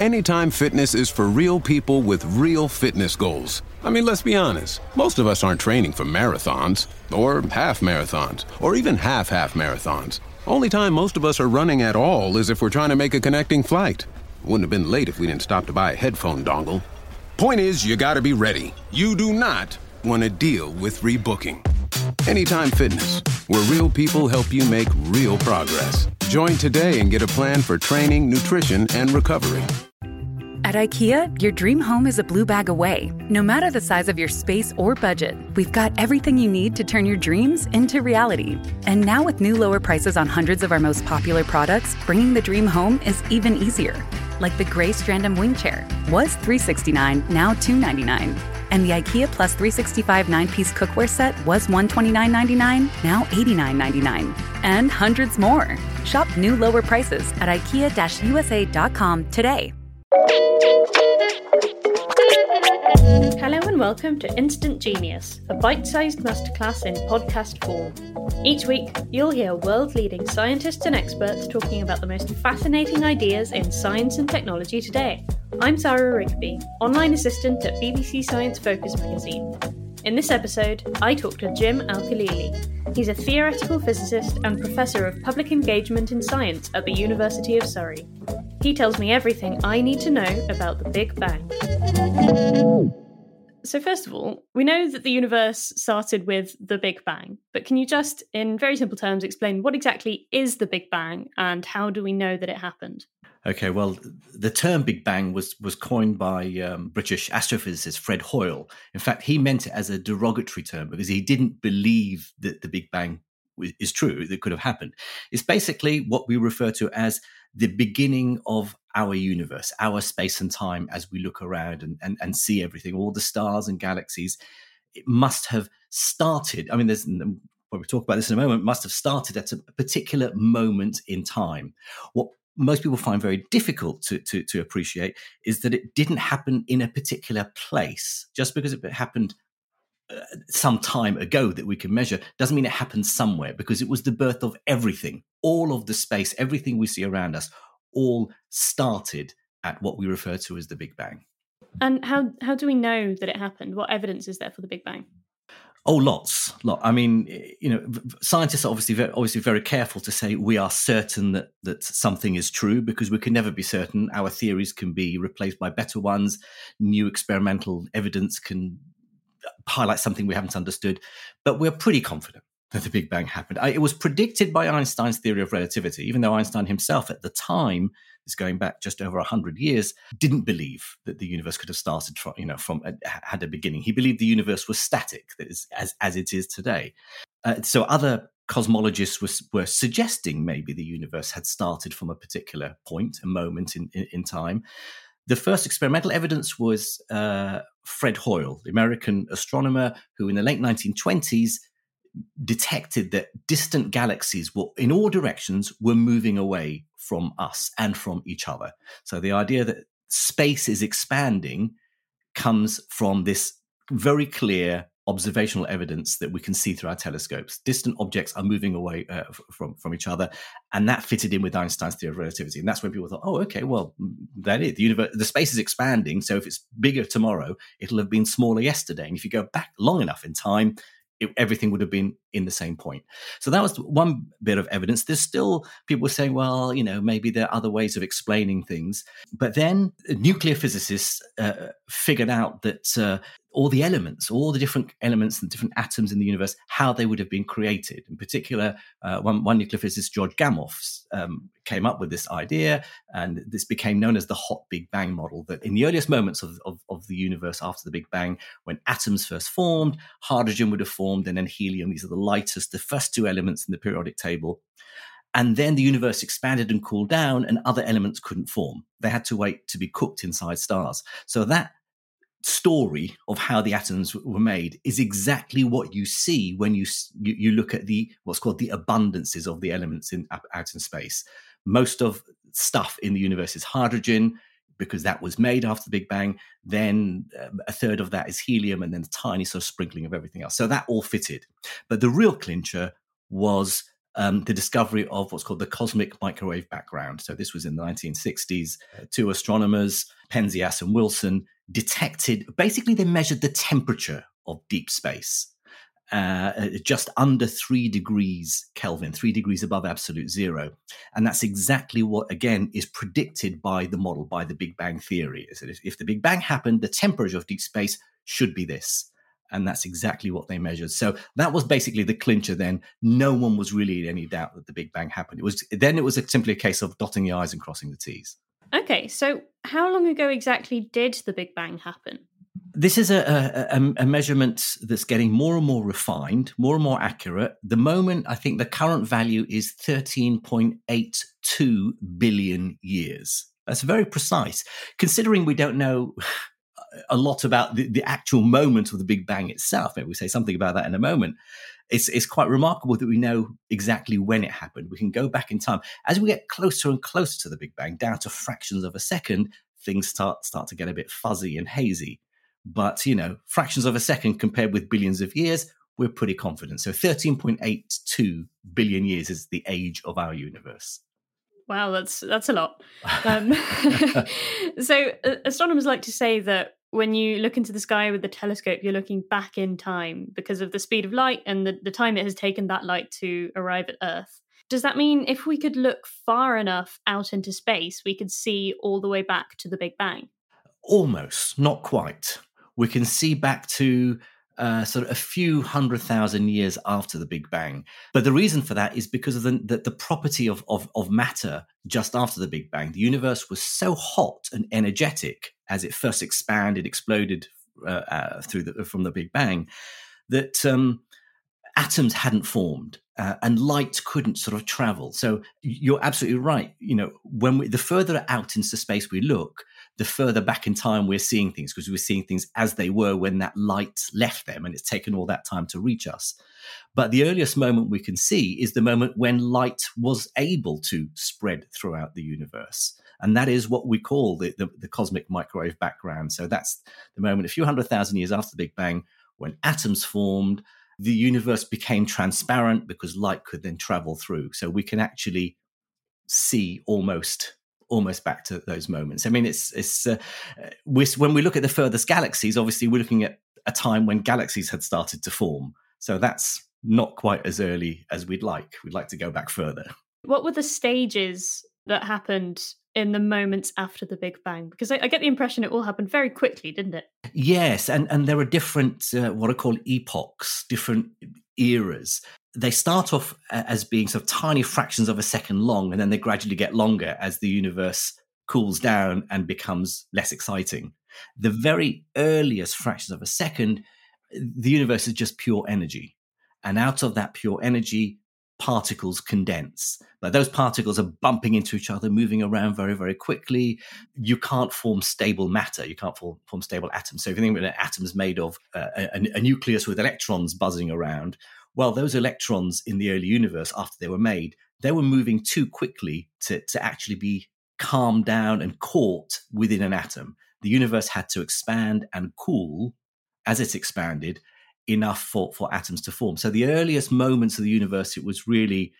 Anytime Fitness is for real people with real fitness goals. I mean, let's be honest. Most of us aren't training for marathons, or half marathons, or even half half marathons. Only time most of us are running at all is if we're trying to make a connecting flight. Wouldn't have been late if we didn't stop to buy a headphone dongle. Point is, you gotta be ready. You do not want to deal with rebooking. Anytime Fitness, where real people help you make real progress. Join today and get a plan for training, nutrition, and recovery. At IKEA, your dream home is a blue bag away. No matter the size of your space or budget, we've got everything you need to turn your dreams into reality. And now, with new lower prices on hundreds of our most popular products, bringing the dream home is even easier. Like the gray Strandmon wing chair was 369, now $299. And the IKEA Plus 365 nine piece cookware set was $129.99, now $89.99. And hundreds more. Shop new lower prices at IKEA USA.com today. Hello and welcome to Instant Genius, a bite sized masterclass in podcast form. Each week, you'll hear world leading scientists and experts talking about the most fascinating ideas in science and technology today. I'm Sarah Rigby, online assistant at BBC Science Focus magazine. In this episode, I talk to Jim Al-Khalili. He's a theoretical physicist and professor of public engagement in science at the University of Surrey. He tells me everything I need to know about the Big Bang. So, first of all, we know that the universe started with the Big Bang, but can you just, in very simple terms, explain what exactly is the Big Bang and how do we know that it happened? Okay, well, the term Big Bang was was coined by um, British astrophysicist Fred Hoyle. In fact, he meant it as a derogatory term because he didn't believe that the Big Bang is true that could have happened. It's basically what we refer to as the beginning of our universe, our space and time as we look around and, and, and see everything, all the stars and galaxies. It must have started. I mean, there's when we talk about this in a moment, must have started at a particular moment in time. What most people find very difficult to, to, to appreciate is that it didn't happen in a particular place. Just because it happened uh, some time ago that we can measure doesn't mean it happened somewhere because it was the birth of everything. All of the space, everything we see around us, all started at what we refer to as the Big Bang. And how how do we know that it happened? What evidence is there for the Big Bang? Oh, lots, lot. I mean, eh, you know, scientists are obviously very, obviously very careful to say we are certain that that something is true because we can never be certain. Our theories can be replaced by better ones. New experimental evidence can uh, highlight something we haven't understood, but we're pretty confident that the Big Bang happened. It was predicted by Einstein's theory of relativity, even though Einstein himself at the time, is going back just over 100 years, didn't believe that the universe could have started from, you know, from, uh, had a beginning. He believed the universe was static, that is, as, as it is today. Uh, so other cosmologists were, were suggesting maybe the universe had started from a particular point, a moment in, in, in time. The first experimental evidence was uh, Fred Hoyle, the American astronomer who in the late 1920s detected that distant galaxies were in all directions were moving away from us and from each other. So the idea that space is expanding comes from this very clear observational evidence that we can see through our telescopes. Distant objects are moving away uh, from from each other, and that fitted in with Einstein's theory of relativity. And that's when people thought, "Oh, okay, well, that is the universe. The space is expanding, so if it's bigger tomorrow, it'll have been smaller yesterday." And if you go back long enough in time, it, everything would have been in the same point. So that was one bit of evidence. There's still people saying, well, you know, maybe there are other ways of explaining things. But then nuclear physicists uh, figured out that uh, all the elements, all the different elements and different atoms in the universe, how they would have been created. In particular, uh, one, one nuclear physicist, George Gamow, um, came up with this idea, and this became known as the hot Big Bang model. That in the earliest moments of, of, of the universe after the Big Bang, when atoms first formed, hydrogen would have formed, and then helium. These are the lightest, the first two elements in the periodic table. And then the universe expanded and cooled down, and other elements couldn't form. They had to wait to be cooked inside stars. So that story of how the atoms were made is exactly what you see when you, you, you look at the what's called the abundances of the elements in out in space. Most of stuff in the universe is hydrogen because that was made after the Big Bang. Then um, a third of that is helium, and then a tiny sort of sprinkling of everything else. So that all fitted. But the real clincher was um, the discovery of what's called the cosmic microwave background. So this was in the 1960s. Uh, two astronomers, Penzias and Wilson, detected basically they measured the temperature of deep space. Uh, uh, just under three degrees Kelvin, three degrees above absolute zero. And that's exactly what, again, is predicted by the model, by the Big Bang theory. Is that if the Big Bang happened, the temperature of deep space should be this and that's exactly what they measured. So that was basically the clincher. Then no one was really in any doubt that the Big Bang happened. It was then it was simply a case of dotting the i's and crossing the t's. Okay, so how long ago exactly did the Big Bang happen? This is a, a, a, measurement that's getting more and more refined, more and more accurate. The moment, I think the current value is 13.82 billion years. That's very precise, considering we don't know a lot about the, the, actual moment of the Big Bang itself. Maybe we say something about that in a moment. It's, it's quite remarkable that we know exactly when it happened. We can go back in time. As we get closer and closer to the Big Bang, down to fractions of a second, things start, start to get a bit fuzzy and hazy. But, you know, fractions of a second compared with billions of years, we're pretty confident. So 13.82 billion years is the age of our universe. Wow, that's that's a lot. Um, so astronomers like to say that when you look into the sky with the telescope, you're looking back in time because of the speed of light and the, the time it has taken that light to arrive at Earth. Does that mean if we could look far enough out into space, we could see all the way back to the Big Bang? Almost, not quite. We can see back to uh, sort of a few hundred thousand years after the Big Bang. But the reason for that is because of the, the, the, property of, of, of matter just after the Big Bang. The universe was so hot and energetic as it first expanded, exploded uh, uh, through the, from the Big Bang, that um, atoms hadn't formed. Uh, and light couldn't sort of travel. So you're absolutely right. You know, when we, the further out into space we look, the further back in time we're seeing things because we're seeing things as they were when that light left them and it's taken all that time to reach us. But the earliest moment we can see is the moment when light was able to spread throughout the universe. And that is what we call the, the, the cosmic microwave background. So that's the moment a few hundred thousand years after the Big Bang when atoms formed, the universe became transparent because light could then travel through. So we can actually see almost almost back to those moments. I mean, it's it's uh, when we look at the furthest galaxies, obviously we're looking at a time when galaxies had started to form. So that's not quite as early as we'd like. We'd like to go back further. What were the stages that happened in the moments after the Big Bang? Because I, I get the impression it all happened very quickly, didn't it? Yes, and and there are different uh, what are called epochs, different eras they start off as being sort of tiny fractions of a second long, and then they gradually get longer as the universe cools down and becomes less exciting. The very earliest fractions of a second, the universe is just pure energy. And out of that pure energy, particles condense. But those particles are bumping into each other, moving around very, very quickly. You can't form stable matter. You can't form, form stable atoms. So if you think about an atom is made of uh, a, a nucleus with electrons buzzing around, well, those electrons in the early universe, after they were made, they were moving too quickly to, to actually be calmed down and caught within an atom. The universe had to expand and cool as it expanded enough for, for atoms to form. So the earliest moments of the universe, it was really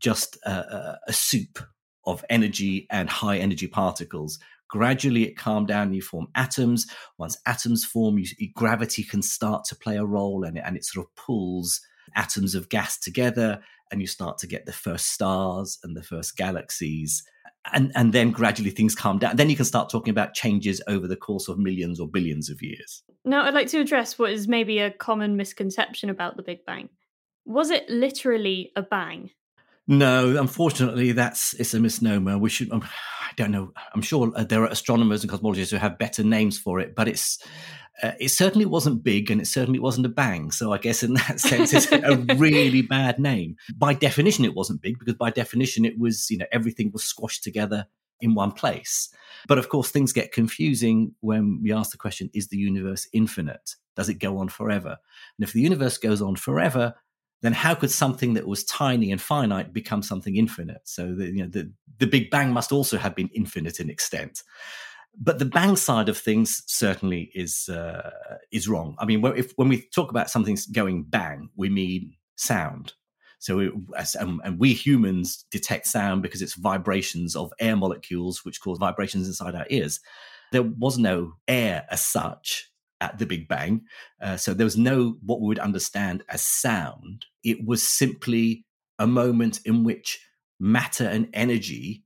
just a, a, soup of energy and high energy particles Gradually, it calmed down. And you form atoms. Once atoms form, you, gravity can start to play a role, and and it sort of pulls atoms of gas together, and you start to get the first stars and the first galaxies. And, and then gradually things calm down. Then you can start talking about changes over the course of millions or billions of years. Now, I'd like to address what is maybe a common misconception about the Big Bang. Was it literally a bang? No, unfortunately, that's it's a misnomer. We should. Um, I don't know. I'm sure uh, there are astronomers and cosmologists who have better names for it, but it's uh, it certainly wasn't big and it certainly wasn't a bang. So I guess in that sense, it's a really bad name. By definition, it wasn't big because by definition, it was you know everything was squashed together in one place. But of course, things get confusing when we ask the question: Is the universe infinite? Does it go on forever? And if the universe goes on forever, then how could something that was tiny and finite become something infinite? So the, you know, the, the Big Bang must also have been infinite in extent. But the bang side of things certainly is uh, is wrong. I mean, if, when we talk about something going bang, we mean sound. So, it, um, and we humans detect sound because it's vibrations of air molecules, which cause vibrations inside our ears. There was no air as such at the Big Bang. Uh, so there was no what we would understand as sound. It was simply a moment in which matter and energy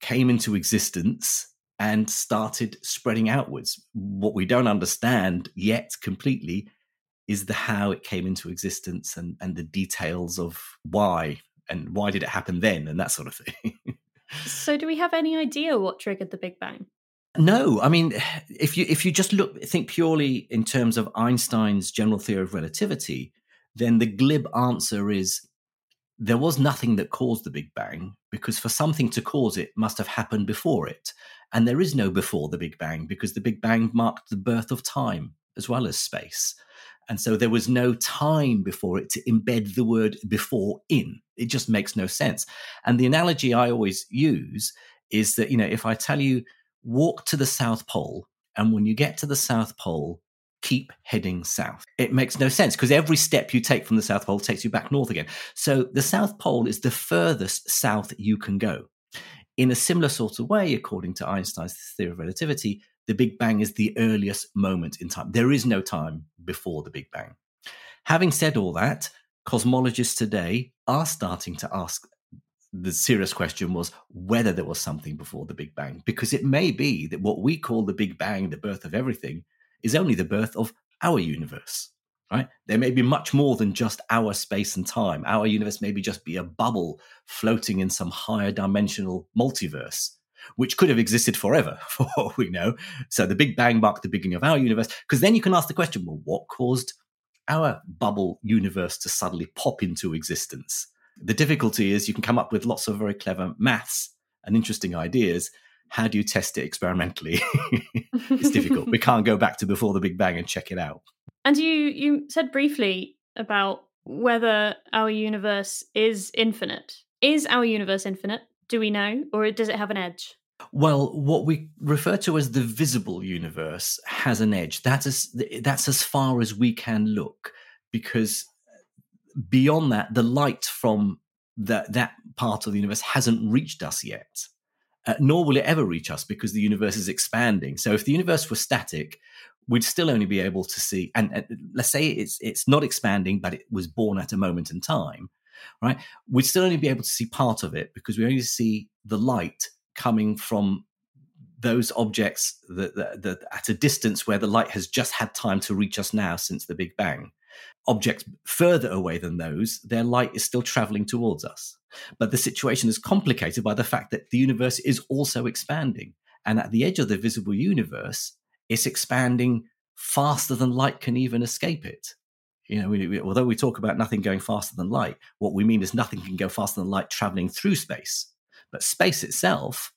came into existence and started spreading outwards. What we don't understand yet completely is the how it came into existence and, and the details of why and why did it happen then and that sort of thing. so do we have any idea what triggered the Big Bang? No, I mean, if you if you just look think purely in terms of Einstein's general theory of relativity, then the glib answer is there was nothing that caused the Big Bang because for something to cause it must have happened before it, and there is no before the Big Bang because the Big Bang marked the birth of time as well as space, and so there was no time before it to embed the word before in. It just makes no sense. And the analogy I always use is that you know if I tell you walk to the South Pole. And when you get to the South Pole, keep heading south. It makes no sense because every step you take from the South Pole takes you back north again. So the South Pole is the furthest south you can go. In a similar sort of way, according to Einstein's theory of relativity, the Big Bang is the earliest moment in time. There is no time before the Big Bang. Having said all that, cosmologists today are starting to ask the serious question was whether there was something before the Big Bang, because it may be that what we call the Big Bang, the birth of everything, is only the birth of our universe. Right? There may be much more than just our space and time. Our universe maybe just be a bubble floating in some higher dimensional multiverse, which could have existed forever, for what we know. So the Big Bang marked the beginning of our universe. Because then you can ask the question well, what caused our bubble universe to suddenly pop into existence? The difficulty is you can come up with lots of very clever maths and interesting ideas. How do you test it experimentally? it's difficult. we can't go back to before the Big Bang and check it out. And you you said briefly about whether our universe is infinite. Is our universe infinite? Do we know, or does it have an edge? Well, what we refer to as the visible universe has an edge. That is that's as far as we can look, because beyond that, the light from that that part of the universe hasn't reached us yet. Uh, nor will it ever reach us because the universe is expanding. So if the universe were static, we'd still only be able to see. And, let's say it's it's not expanding, but it was born at a moment in time, right? We'd still only be able to see part of it because we only see the light coming from those objects that, that, that, at a distance where the light has just had time to reach us now since the Big Bang objects further away than those, their light is still traveling towards us. But the situation is complicated by the fact that the universe is also expanding. And at the edge of the visible universe, it's expanding faster than light can even escape it. You know, we, we, although we talk about nothing going faster than light, what we mean is nothing can go faster than light traveling through space. But space itself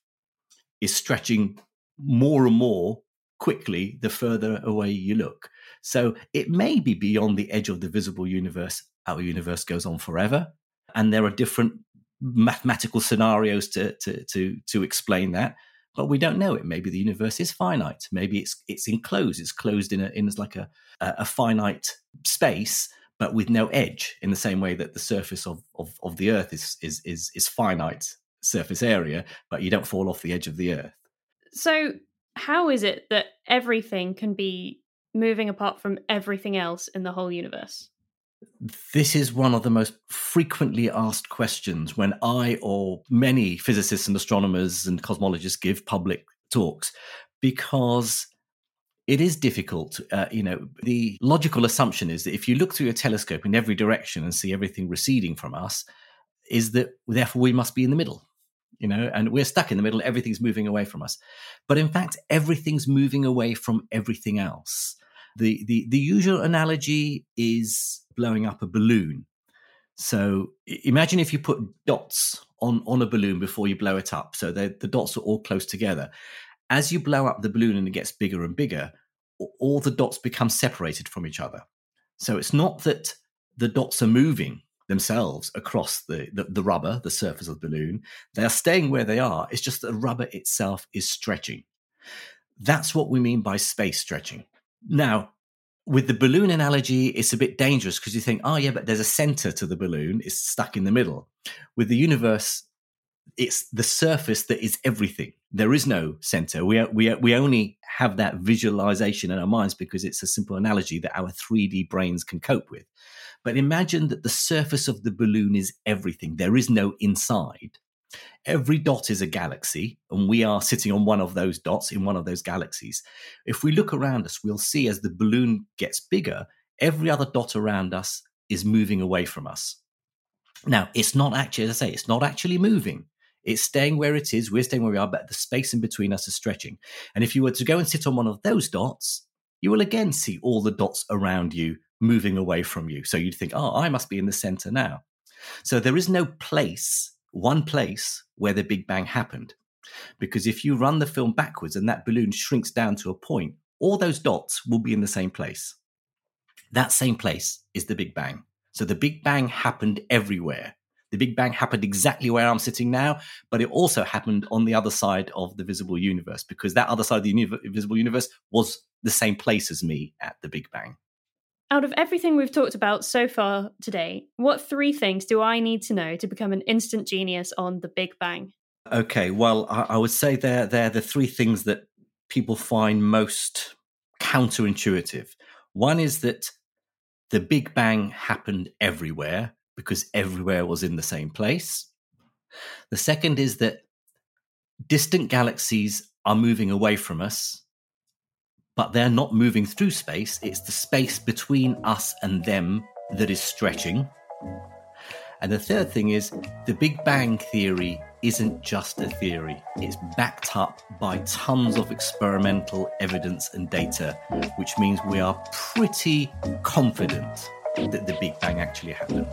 is stretching more and more quickly the further away you look. So it may be beyond the edge of the visible universe. Our universe goes on forever. And there are different mathematical scenarios to, to, to, to explain that. But we don't know it. Maybe the universe is finite. Maybe it's it's enclosed. It's closed in a in like a a finite space, but with no edge. In the same way that the surface of of, of the Earth is is is is finite surface area, but you don't fall off the edge of the Earth. So, how is it that everything can be moving apart from everything else in the whole universe? This is one of the most frequently asked questions when I or many physicists and astronomers and cosmologists give public talks because it is difficult. Uh, you know, the logical assumption is that if you look through a telescope in every direction and see everything receding from us, is that therefore we must be in the middle you know, and we're stuck in the middle. Everything's moving away from us. But in fact, everything's moving away from everything else. The, the, the usual analogy is blowing up a balloon. So imagine if you put dots on, on a balloon before you blow it up. So the the dots are all close together. As you blow up the balloon and it gets bigger and bigger, all the dots become separated from each other. So it's not that the dots are moving themselves across the, the, the, rubber, the surface of the balloon. They are staying where they are. It's just that the rubber itself is stretching. That's what we mean by space stretching. Now, with the balloon analogy, it's a bit dangerous because you think, oh, yeah, but there's a center to the balloon, it's stuck in the middle. With the universe, it's the surface that is everything. There is no center. We, we, we only have that visualization in our minds because it's a simple analogy that our 3D brains can cope with. But imagine that the surface of the balloon is everything. There is no inside. Every dot is a galaxy, and we are sitting on one of those dots in one of those galaxies. If we look around us, we'll see as the balloon gets bigger, every other dot around us is moving away from us. Now, it's not actually, as I say, it's not actually moving. It's staying where it is. We're staying where we are, but the space in between us is stretching. And if you were to go and sit on one of those dots, you will again see all the dots around you moving away from you. So you'd think, oh, I must be in the center now. So there is no place, one place where the Big Bang happened. Because if you run the film backwards and that balloon shrinks down to a point, all those dots will be in the same place. That same place is the Big Bang. So the Big Bang happened everywhere. The Big Bang happened exactly where I'm sitting now, but it also happened on the other side of the visible universe because that other side of the visible universe was the same place as me at the Big Bang. Out of everything we've talked about so far today, what three things do I need to know to become an instant genius on the Big Bang? Okay, well, I, I would say they're, they're the three things that people find most counterintuitive. One is that the Big Bang happened everywhere because everywhere was in the same place. The second is that distant galaxies are moving away from us but they're not moving through space. It's the space between us and them that is stretching. And the third thing is the Big Bang Theory isn't just a theory, it's backed up by tons of experimental evidence and data, which means we are pretty confident that the Big Bang actually happened.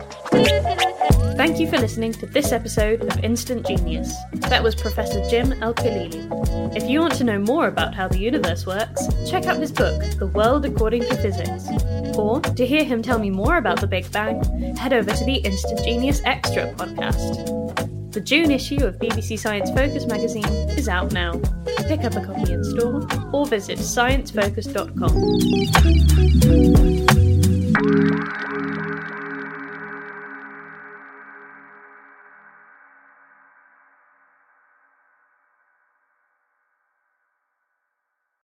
Thank you for listening to this episode of Instant Genius. That was Professor Jim Al Khalili. If you want to know more about how the universe works, check out his book, The World According to Physics. Or, to hear him tell me more about the Big Bang, head over to the Instant Genius Extra podcast. The June issue of BBC Science Focus magazine is out now. Pick up a copy in store or visit sciencefocus.com.